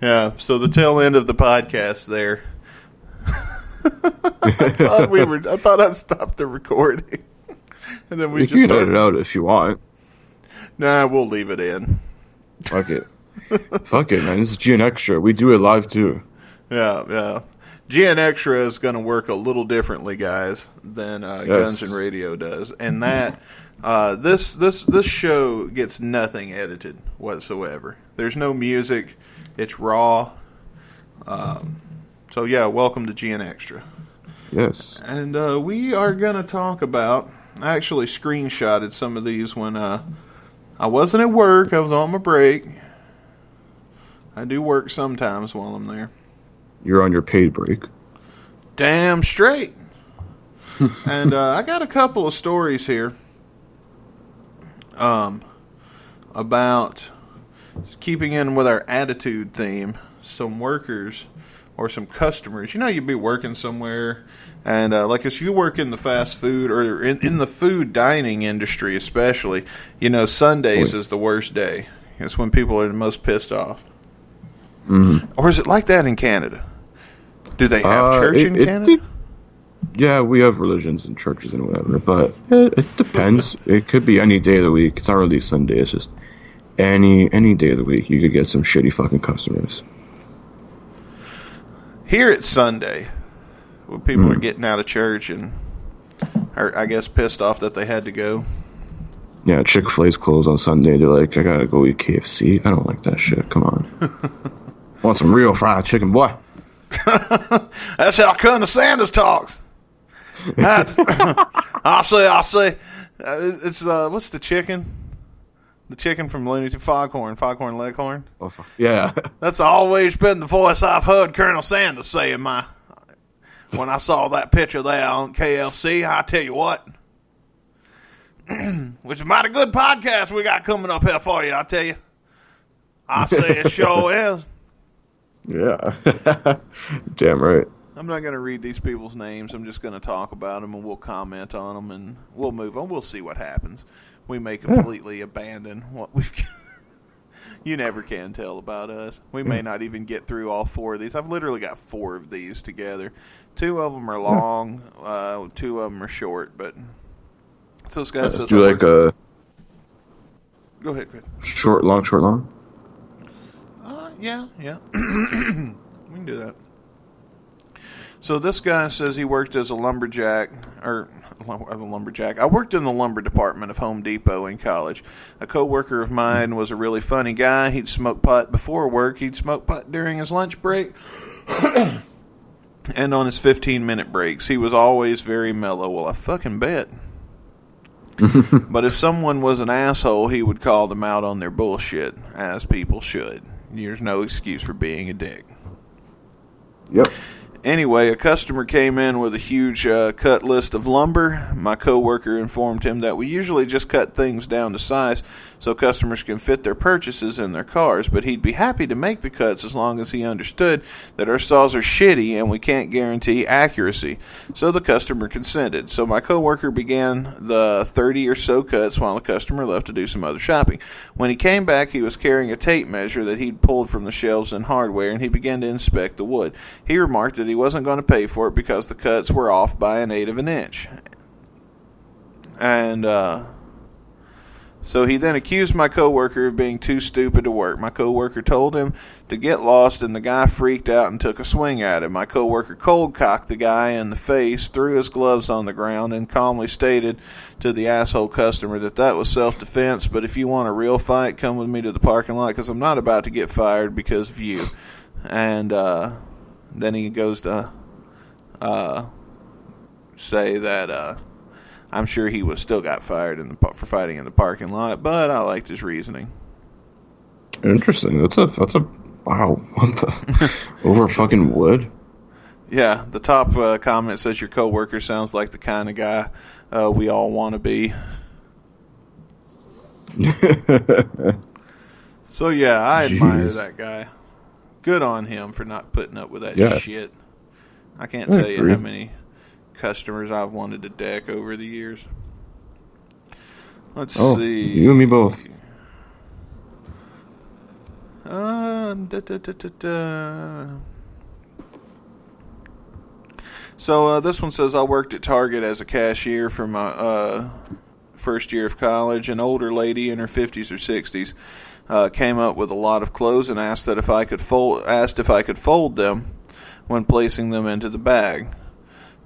Yeah, so the tail end of the podcast there. I thought we were. I thought I stopped the recording, and then we You just can started. edit it out if you want. Nah, we'll leave it in. Fuck it. Fuck it, man. This is GN Extra. We do it live too. Yeah, yeah. GN Extra is going to work a little differently, guys, than uh, Yes. Guns and Radio does, and that uh, this this this show gets nothing edited whatsoever. There's no music; it's raw. Um, so yeah, welcome to GN Extra, Yes. and uh, we are going to talk about. I actually screenshotted some of these when uh, I wasn't at work. I was on my break. I do work sometimes while I'm there. You're on your paid break. Damn straight. and uh, I got a couple of stories here um, about keeping in with our attitude theme. Some workers or some customers. You know, you'd be working somewhere, and uh, like if you work in the fast food or in, in the food dining industry, especially, you know, Sundays is the worst day. It's when people are the most pissed off. Or is it like that in Canada? Do they have Uh, church it- in it- Canada? Yeah, we have religions and churches and whatever, but it, it depends. it could be any day of the week. It's not really Sunday. It's just any any day of the week. You could get some shitty fucking customers. Here it's Sunday, when people are getting out of church and are, I guess, pissed off that they had to go. Yeah, Chick Fil A's closed on Sunday. They're like, I gotta go eat KFC. I don't like that shit. Come on. Want some real fried chicken, boy? That's how Colonel Sanders talks. That's I'll say, I'll say, uh, it's uh, what's the chicken? The chicken from Looney Tunes, Foghorn, Foghorn Leghorn. Oh. Yeah. That's always been the voice I've heard Colonel Sanders say in my. When I saw that picture there on KFC, I tell you what, which is a mighty good podcast we got coming up here for you. I tell you, I say it sure is. yeah. Damn right. I'm not going to read these people's names. I'm just going to talk about them and we'll comment on them and we'll move on. We'll see what happens. We may hmm. completely abandon what we've. you never can tell about us. We may hmm. not even get through all four of these. I've literally got four of these together. Two of them are hmm. long. Uh, two of them are short. But so this guy Let's says, do like work- a Go ahead, Chris. short, long, short, long. Uh, yeah, yeah. we can do that. So this guy says he worked as a lumberjack, or a lumberjack. I worked in the lumber department of Home Depot in college. A coworker of mine was a really funny guy. He'd smoke pot before work. He'd smoke pot during his lunch break. and on his 15 minute breaks, he was always very mellow. Well, I fucking bet. but if someone was an asshole, he would call them out on their bullshit, as people should. There's no excuse for being a dick. Yep. Anyway, a customer came in with a huge uh, cut list of lumber. My coworker informed him that we usually just cut things down to size so customers can fit their purchases in their cars, but he'd be happy to make the cuts as long as he understood that our saws are shitty and we can't guarantee accuracy. So the customer consented. So my coworker began the 30 or so cuts while the customer left to do some other shopping. When he came back, he was carrying a tape measure that he'd pulled from the shelves in hardware and he began to inspect the wood. He remarked that he wasn't going to pay for it because the cuts were off by an eighth of an inch. And uh, so he then accused my coworker of being too stupid to work. My coworker told him to get lost, and the guy freaked out and took a swing at him. My coworker cold cocked the guy in the face, threw his gloves on the ground, and calmly stated to the asshole customer that that was self defense. But if you want a real fight, come with me to the parking lot because I'm not about to get fired because of you. And uh, then he goes to uh, say that. Uh, I'm sure he was still got fired in the for fighting in the parking lot, but I liked his reasoning. Interesting. That's a that's a wow. What the over fucking wood? Yeah, the top uh, comment says your coworker sounds like the kind of guy uh, we all want to be. So yeah, I admire that guy. Good on him for not putting up with that Yeah. shit. I can't I tell you how many customers I've wanted to deck over the years. Let's Oh, see. you and me both. Uh, da, da, da. So uh, this one says I worked at Target as a cashier for my uh, first year of college. An older lady in her fifties or sixties uh, came up with a lot of clothes and asked that if I could fold asked if I could fold them when placing them into the bag.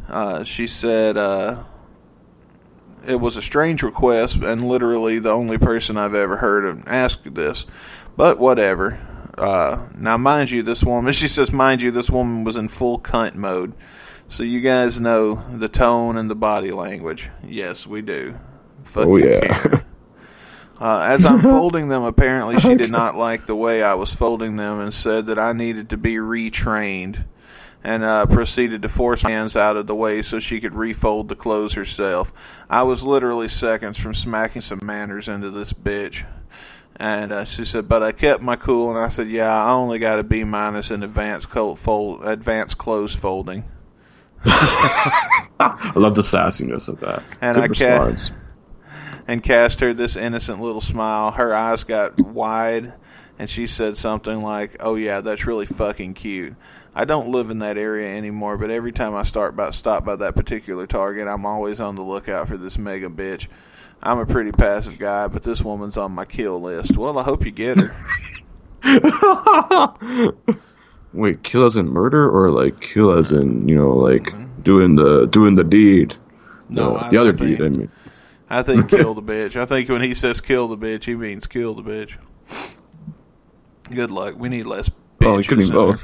Uh, she said uh, it was a strange request and literally the only person I've ever heard of ask this, but whatever. Uh, now, mind you, this woman, she says, mind you, this woman was in full cunt mode. So you guys know the tone and the body language. Yes, we do. Fuck Oh yeah. Uh, as I'm folding them, apparently she did not like the way I was folding them and said that I needed to be retrained and uh, proceeded to force my hands out of the way so she could refold the clothes herself. I was literally seconds from smacking some manners into this bitch. And uh, she said, but I kept my cool, and I said, yeah, I only got a B minus in advanced cold fold, advanced clothes folding. I love the sassiness of that. And Good I ca- and cast her this innocent little smile. Her eyes got wide, and she said something like, "Oh yeah, that's really fucking cute." I don't live in that area anymore, but every time I start by stop by that particular Target, I'm always on the lookout for this mega bitch. I'm a pretty passive guy, but this woman's on my kill list. Well, I hope you get her. Wait, kill as in murder or like kill as in you know like doing the doing the deed? No, the, other think- deed. I mean, I think kill the bitch. I think when he says kill the bitch, he means kill the bitch. Good luck. We need less bitches. Oh, it could mean in our-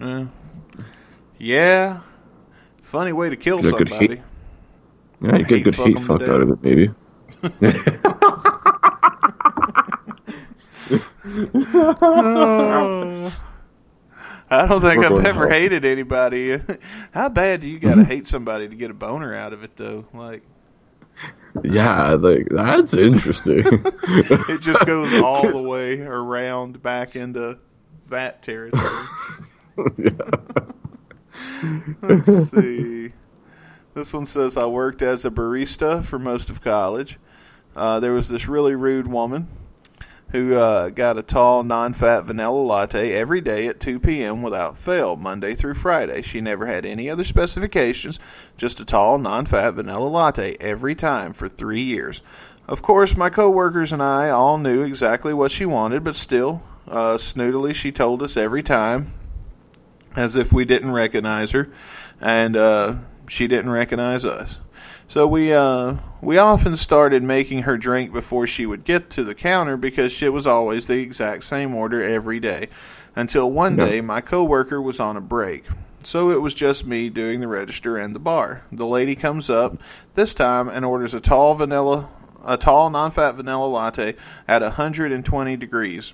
Yeah. Yeah. Funny way to kill a good somebody. yeah, you get a good fuck 'em fuck out of it, maybe. I don't think I've ever hated anybody. How bad do you gotta mm-hmm. hate somebody to get a boner out of it, though? Like, Yeah, like that's interesting. it just goes all the way around back into that territory. Let's see. This one says I worked as a barista for most of college. Uh, there was this really rude woman who uh, got a tall, non-fat vanilla latte every day at 2 p.m. without fail, Monday through Friday. She never had any other specifications, just a tall, non-fat vanilla latte every time for three years. Of course, my coworkers and I all knew exactly what she wanted, but still, uh, snootily, she told us every time as if we didn't recognize her, and uh, she didn't recognize us. So we uh, we often started making her drink before she would get to the counter because it was always the exact same order every day. Until one Yeah. day, my coworker was on a break. So it was just me doing the register and the bar. The lady comes up this time and orders a tall vanilla, a tall non-fat vanilla latte at 120 degrees.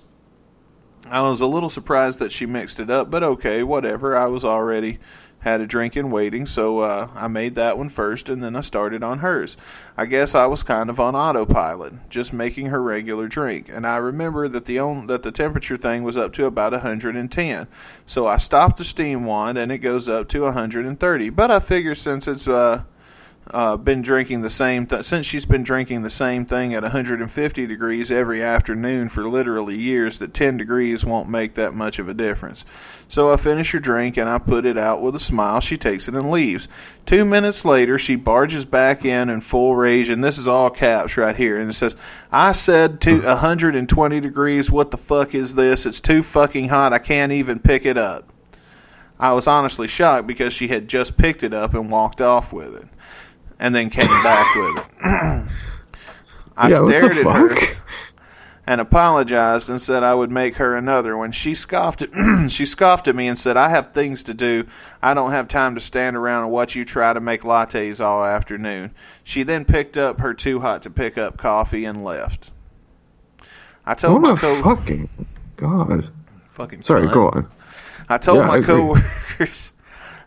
I was a little surprised that she mixed it up, but okay, whatever. I was already had a drink in waiting, so uh, I made that one first, and then I started on hers. I guess I was kind of on autopilot, just making her regular drink. And I remember that the on, that the temperature thing was up to about 110, so I stopped the steam wand, and it goes up to 130. But I figure since it's uh, uh, been drinking the same th- since she's been drinking the same thing at 150 degrees every afternoon for literally years that 10 degrees won't make that much of a difference. So I finish her drink and I put it out with a smile. She takes it and leaves. Two minutes later, she barges back in in full rage, and this is all caps right here, and it says, "I said to 120 degrees. What the fuck is this? It's too fucking hot. I can't even pick it up." I was honestly shocked because she had just picked it up and walked off with it and then came back with it. I yeah, stared the at her and apologized and said I would make her another When She scoffed at she scoffed at me and said, "I have things to do. I don't have time to stand around and watch you try to make lattes all afternoon." She then picked up her too hot to pick up coffee and left. I told Oh my my co fucking god! fucking Sorry, cunt. go on. I told Yeah, my I coworkers,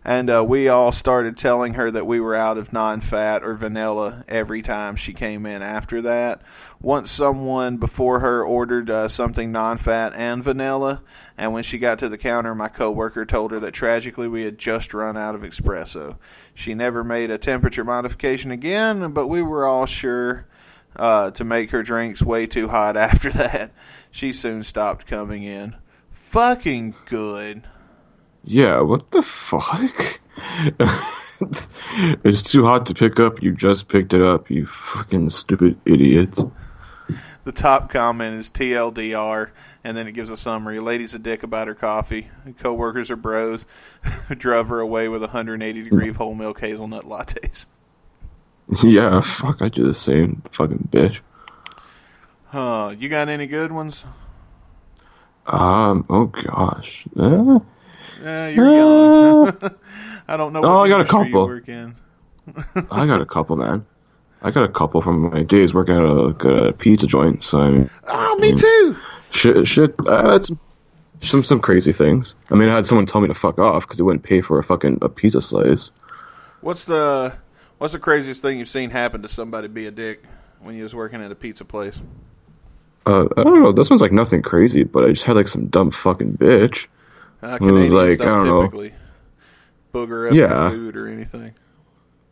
and uh, we all started telling her that we were out of non-fat or vanilla every time she came in. After that, once someone before her ordered uh, something non-fat and vanilla, and when she got to the counter, my coworker told her that tragically we had just run out of espresso. She never made a temperature modification again, but we were all sure. uh, to make her drinks way too hot after that. She soon stopped coming in. Fucking good. Yeah, what the fuck? it's too hot to pick up. You just picked it up, you fucking stupid idiot. The top comment is TLDR, and then it gives a summary. Lady's a dick about her coffee. Coworkers are bros. Drove her away with 180 degree whole milk hazelnut lattes. Yeah, fuck, I do the same, fucking bitch. Uh, you got any good ones? Um, oh gosh. Uh, Yeah, you're young. I don't know. Oh, I got a couple. work in. I got a couple, man. I got a couple from my days working at a, a pizza joint. So I mean, Oh, me too. shit, shit. I had some, some some crazy things. I mean, I had someone tell me to fuck off because they wouldn't pay for a fucking a pizza slice. What's the What's the craziest thing you've seen happen to somebody be a dick when you was working at a pizza place? Uh, I don't know. This one's like nothing crazy, but I just had like some dumb fucking bitch. Uh, was Canadians like, don't I don't know. booger up Yeah. food or anything.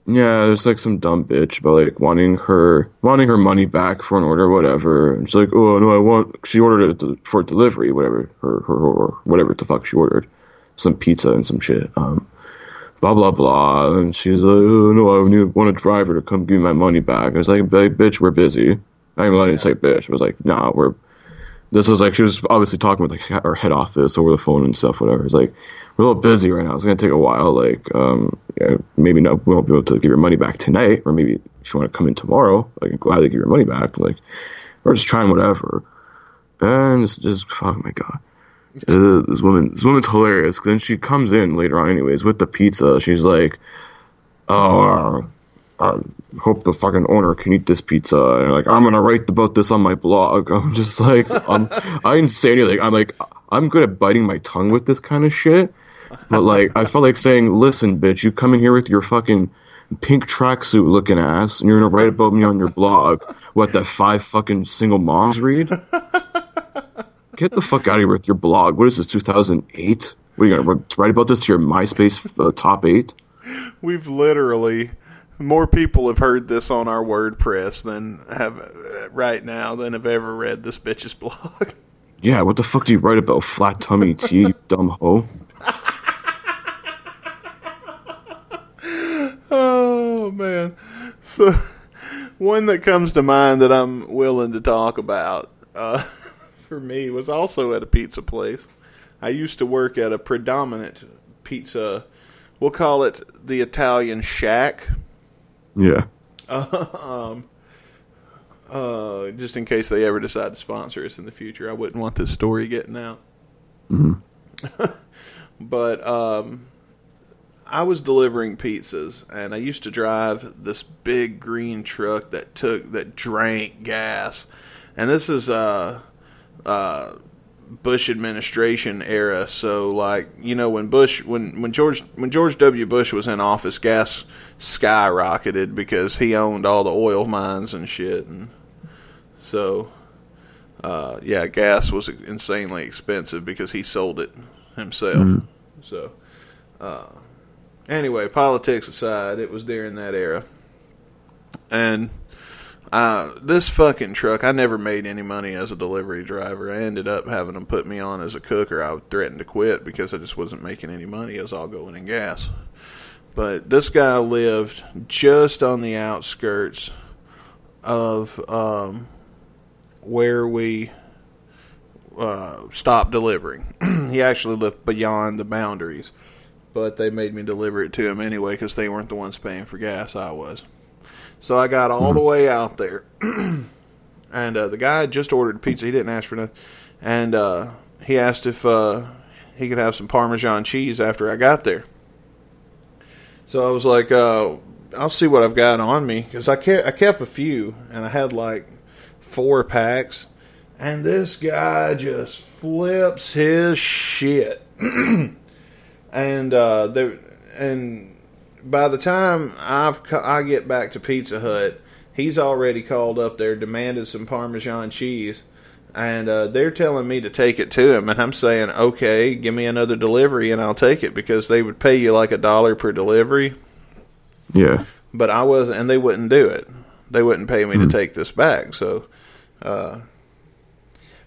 Yeah, there's like some dumb bitch about like wanting her wanting her money back for an order, whatever. And she's like, oh no, I want. She ordered it for delivery, whatever, her, her, or whatever the fuck she ordered, some pizza and some shit. Um, blah blah blah. And she's like, oh no, I need, want a driver to come give me my money back. I was like, bitch, we're busy. I didn't even say bitch. I was like, nah, we're. This was like she was obviously talking with like our head office over the phone and stuff, whatever. It's like we're a little busy right now. It's gonna take a while. Like, um, yeah, maybe no, we won't be able to give your money back tonight, or maybe if you want to come in tomorrow, I can gladly give your money back. Like, we're just trying whatever. And it's just, oh my god, Uh, this woman, this woman's hilarious. then she comes in later on, anyways, with the pizza. She's like, oh. I hope the fucking owner can eat this pizza. And like, I'm gonna write about this on my blog. I'm just like, I didn't say anything. I'm like, I'm good at biting my tongue with this kind of shit. But like, I felt like saying, listen, bitch, you come in here with your fucking pink tracksuit looking ass, and you're gonna write about me on your blog. What that five fucking single moms read? Get the fuck out of here with your blog. What is this, 2008? What are you gonna write about this to your MySpace uh, top eight? We've literally more people have heard this on our WordPress than have uh, right now than have ever read this bitch's blog. Yeah, what the fuck do you write about? Flat tummy tea, you dumb hoe. Oh man. So one that comes to mind that I'm willing to talk about uh, for me was also at a pizza place. I used to work at a predominant pizza. We'll call it the Italian Shack. Yeah. Uh, just in case they ever decide to sponsor us in the future, I wouldn't want this story getting out. but um, I was delivering pizzas, and I used to drive this big green truck that took that drank gas, and this is uh, uh, Bush administration era. So, like you know, when Bush, when when George when George W. Bush was in office, gas skyrocketed because he owned all the oil mines and shit, and so uh, yeah, gas was insanely expensive because he sold it himself. So, uh, anyway, politics aside, it was during that era, and uh, this fucking truck, I never made any money as a delivery driver. I ended up having them put me on as a cooker. I threatened to quit because I just wasn't making any money. as all going in gas. But this guy lived just on the outskirts of um, where we uh, stopped delivering. he actually lived beyond the boundaries, but they made me deliver it to him anyway because they weren't the ones paying for gas. I was. So I got all the way out there, and uh, the guy just ordered pizza. He didn't ask for nothing, and uh, he asked if uh, he could have some Parmesan cheese after I got there. So I was like, uh, "I'll see what I've got on me," because I kept I kept a few, and I had like four packs, and this guy just flips his shit, and uh, there and by the time I've I get back to Pizza Hut, he's already called up there, demanded some Parmesan cheese, and uh, they're telling me to take it to him, and I'm saying, okay, give me another delivery, and I'll take it because they would pay you like a dollar per delivery, Yeah. but I wasn't, and they wouldn't do it. they wouldn't pay me to take this back. So, uh,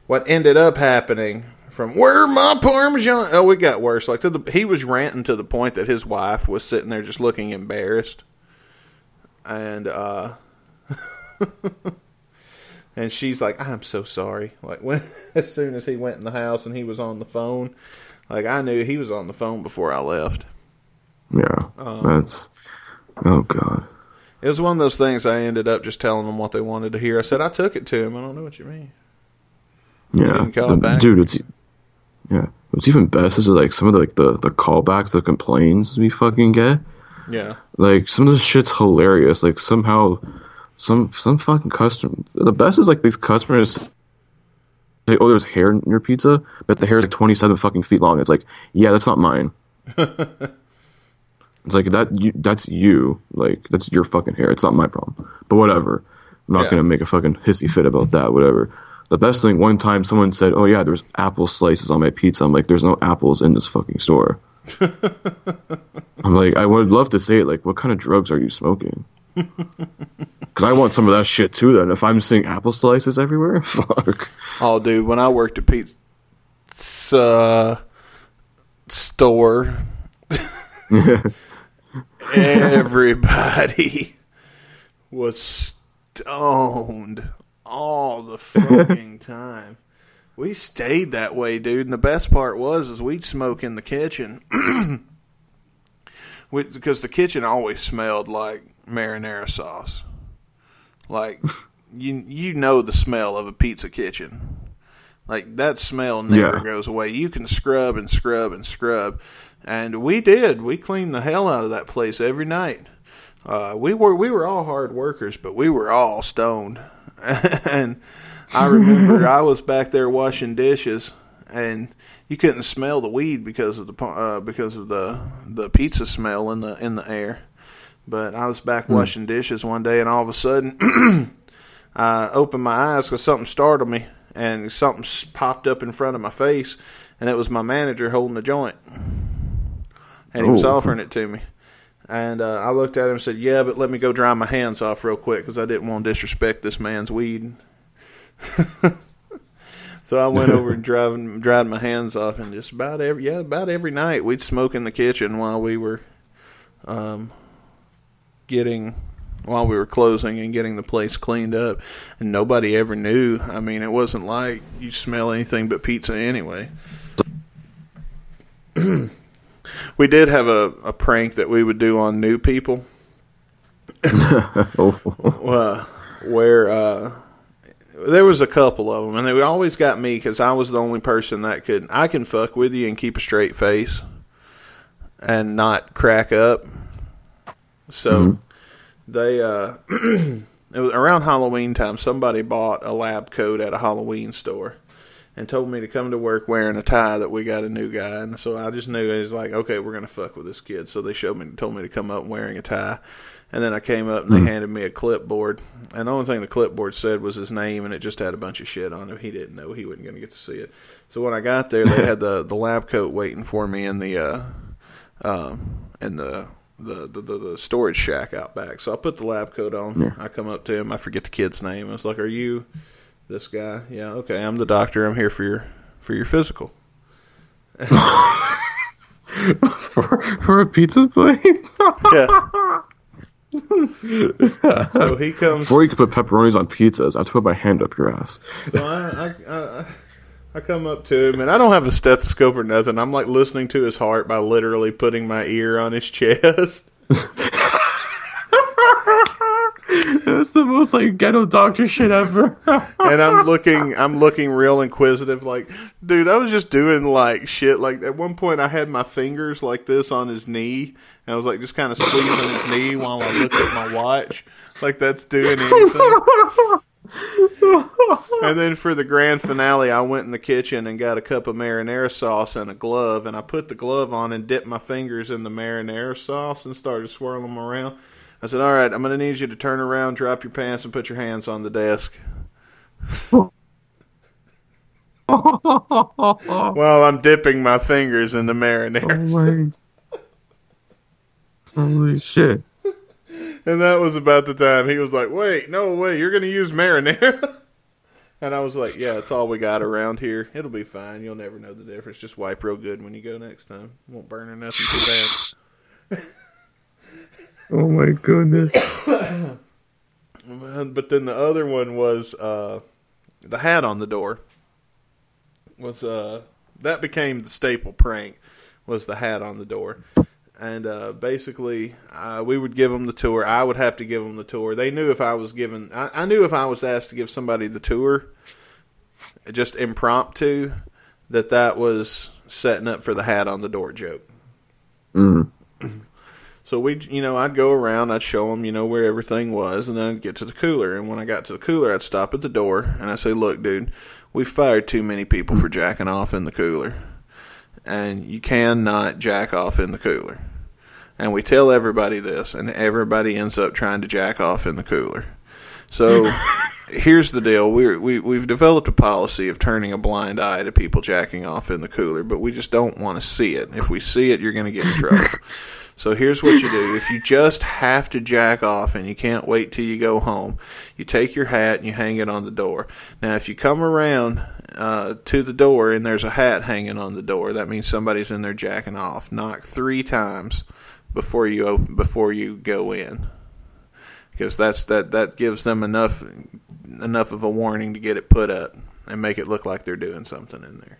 what ended up happening from where my parmesan? Oh, it got worse. Like to the, he was ranting to the point that his wife was sitting there just looking embarrassed, and uh, and she's like, "I'm so sorry." Like when as soon as he went in the house and he was on the phone, like I knew he was on the phone before I left. Yeah, Um, that's oh god. It was one of those things I ended up just telling them what they wanted to hear. I said I took it to him. I don't know what you mean. Yeah, dude. It's yeah. What's even best is like some of the, like the the callbacks, the complaints we fucking get. Yeah. Like some of this shit's hilarious. Like somehow, some some fucking customer. The best is like these customers. Say, oh, there's hair in your pizza, but the hair is like 27 fucking feet long. It's like, yeah, that's not mine. it's like that. You, that's you. Like that's your fucking hair. It's not my problem. But whatever. I'm not Yeah. gonna make a fucking hissy fit about that. Whatever. The best thing. One time, someone said, "Oh yeah, there's apple slices on my pizza." I'm like, "There's no apples in this fucking store." I'm like, I would love to say it. Like, what kind of drugs are you smoking? Because I want some of that shit too. Then, if I'm seeing apple slices everywhere, fuck. Oh, dude, when I worked at Pete's uh, store, everybody was stoned all the fucking time. We stayed that way, dude. And the best part was is we'd smoke in the kitchen. We- because the kitchen always smelled like marinara sauce. Like you you know the smell of a pizza kitchen. Like that smell never Yeah. goes away. You can scrub and scrub and scrub. And we did. We cleaned the hell out of that place every night. Uh, we were we were all hard workers, but we were all stoned. and I remember I was back there washing dishes, and you couldn't smell the weed because of the uh, because of the the pizza smell in the in the air. But I was back washing dishes one day, and all of a sudden, I opened my eyes because something startled me, and something popped up in front of my face, and it was my manager holding a joint, and he was offering it to me. And uh, I looked at him and said, "Yeah, but let me go dry my hands off real quick because I didn't want to disrespect this man's weed." so I went over and dried, dried my hands off, and just about every yeah about every night we'd smoke in the kitchen while we were um, getting while we were closing and getting the place cleaned up, and nobody ever knew. I mean, it wasn't like you smell anything but pizza anyway. we did have a, a prank that we would do on new people uh, where uh, there was a couple of them, and they always got me because I was the only person that could I can fuck with you and keep a straight face and not crack up. So they uh, it was around Halloween time. Somebody bought a lab coat at a Halloween store. And told me to come to work wearing a tie that we got a new guy, and so I just knew it was like, okay, we're gonna fuck with this kid. So they showed me, told me to come up wearing a tie, and then I came up and they handed me a clipboard. And the only thing the clipboard said was his name, and it just had a bunch of shit on it. He didn't know he wasn't going to get to see it. So when I got there, they had the, the lab coat waiting for me in the uh, um, in the, the, the, the, the storage shack out back. So I put the lab coat on. I come up to him. I forget the kid's name. I was like, "Are you this guy?" Yeah. Okay. I'm the doctor. I'm here for your for your physical. for, for a pizza place? Yeah. so he comes. Before you could put pepperonis on pizzas, I have to put my hand up your ass. So I, I, I, I come up to him, and I don't have a stethoscope or nothing. I'm like listening to his heart by literally putting my ear on his chest. That's the most like ghetto doctor shit ever. and I'm looking, I'm looking real inquisitive. Like, dude, I was just doing like shit. Like at one point, I had my fingers like this on his knee, and I was like just kind of squeezing his knee while I looked at my watch, like that's doing anything. And then for the grand finale, I went in the kitchen and got a cup of marinara sauce and a glove, and I put the glove on and dipped my fingers in the marinara sauce and started swirling them around. I said, "All right, I'm going to need you to turn around, drop your pants, and put your hands on the desk." While I'm dipping my fingers in the marinara. Oh my. Holy shit. and that was about the time he was like, "Wait, no way, you're going to use marinara." And I was like, "Yeah, it's all we got around here. It'll be fine. You'll never know the difference. Just wipe real good when you go next time. Won't burn or nothing too bad." Oh my goodness. But then the other one was uh, the hat on the door. Was uh, that became the staple prank? Was the hat on the door? And uh, basically, uh, we would give them the tour. I would have to give them the tour. They knew if I was given, I, I knew if I was asked to give somebody the tour, just impromptu, that that was setting up for the hat on the door joke. Mm. So we, you know, I'd go around, I'd show them, you know, where everything was, and then I'd get to the cooler. And when I got to the cooler, I'd stop at the door and I say, "Look, dude, we've fired too many people for jacking off in the cooler, and you cannot jack off in the cooler." And we tell everybody this, and everybody ends up trying to jack off in the cooler. So here's the deal: We're, we we've developed a policy of turning a blind eye to people jacking off in the cooler, but we just don't want to see it. If we see it, you're going to get in trouble. So here's what you do. If you just have to jack off and you can't wait till you go home, you take your hat and you hang it on the door. Now, if you come around uh, to the door and there's a hat hanging on the door, that means somebody's in there jacking off. Knock three times before you op- before you go in, because that's that that gives them enough enough of a warning to get it put up and make it look like they're doing something in there.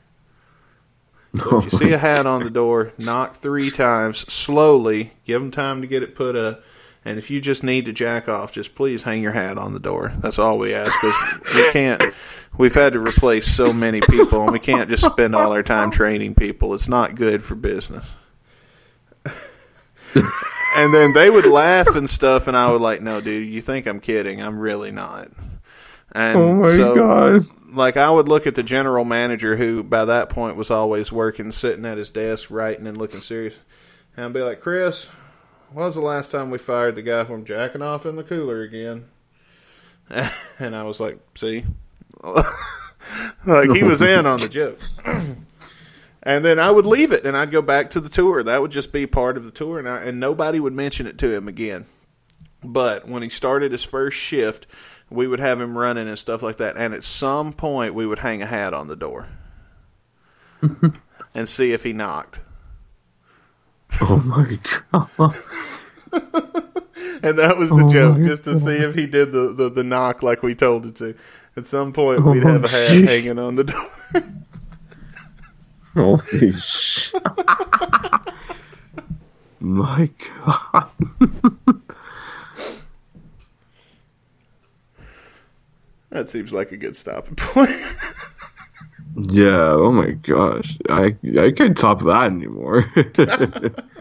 So if you see a hat on the door, knock three times slowly. Give them time to get it put up. And if you just need to jack off, just please hang your hat on the door. That's all we ask. Because we can't. We've had to replace so many people, and we can't just spend all our time training people. It's not good for business. and then they would laugh and stuff, and I would like, no, dude, you think I'm kidding? I'm really not. And Oh my so, god. like I would look at the general manager who by that point was always working, sitting at his desk, writing and looking serious, and I'd be like, Chris, when was the last time we fired the guy from jacking off in the cooler again? And I was like, see, like he was in on the joke. And then I would leave it, and I'd go back to the tour. That would just be part of the tour, and, I, and nobody would mention it to him again. But when he started his first shift, we would have him running and stuff like that. And at some point, we would hang a hat on the door and see if he knocked. Oh my god. And that was the Oh joke, just to see if he did the, the, the knock like we told it to. At some point, Oh, we'd have a hat jeez. hanging on the door. Holy shit. my god. That seems like a good stopping point. Yeah, oh my gosh. I I can't top that anymore.